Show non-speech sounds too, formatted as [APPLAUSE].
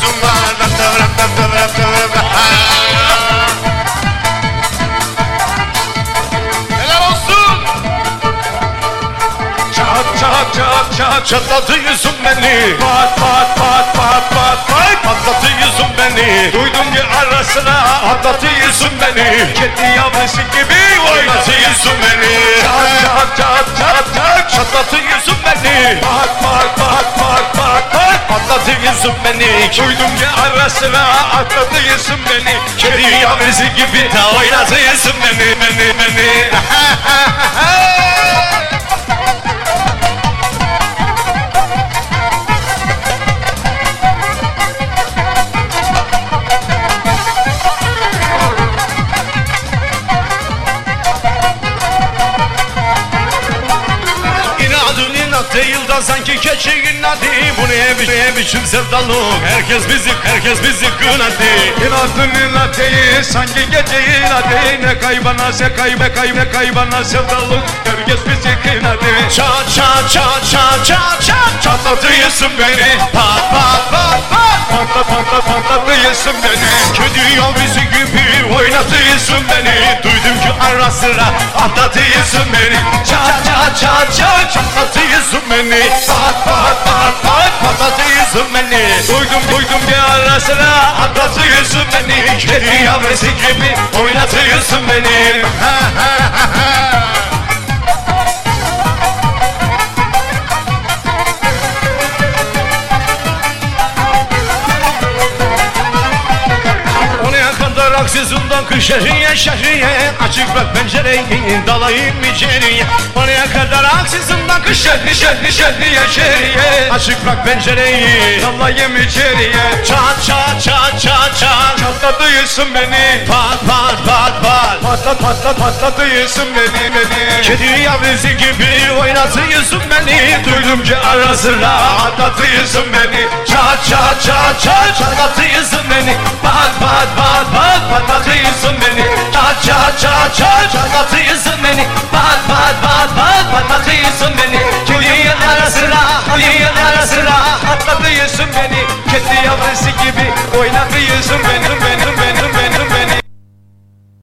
yüzüm var Ram ram ram ram ram ram ram Helal olsun Çat çat çat çat çatladı yüzüm beni Pat pat pat pat pat pat patladı yüzüm beni Duydum ki ara sıra atladı yüzüm beni Kedi yavrusu gibi yüzüm beni Duydum ki ara sıra atladı yüzüm beni. Kedi yavrusu gibi oynadı yüzüm beni beni beni [LAUGHS] sanki keçi inadı Bu ne bi- ne biçim sevdalık Herkes bizi herkes bizi kınadı. İnadın değil sanki gece inadı Ne kaybana se kaybe kaybe kaybana sevdalık Herkes bizi kınadı. Çat çat çat çat çat çat. Çatlatıyorsun beni. Pat pat pat pat. Patlat patlat patlatıyorsun beni. Kedi yavrusu gibi oynatıyorsun beni. Duydum ki ara sıra atlatıyorsun beni atlatıyorsun beni Kedi yavrusu gibi oynatıyorsun beni. Oraya kadar aksızından kış şehriye Açık bırak pencereyi dalayım içeriye. Oraya kadar aksızından kış şehri şehri şehriye şehriye. Açık bırak pencereyi dalayım içeriye. Çat çat çat çat çat Çatlatıyorsun beni Pat pat pat pat Patlat patlat patlatıyorsun beni beni Kedi yavrusu gibi oynatıyorsun beni Duydum ki ara sıra atlatıyorsun beni Çat çat çat çat çatlatıyorsun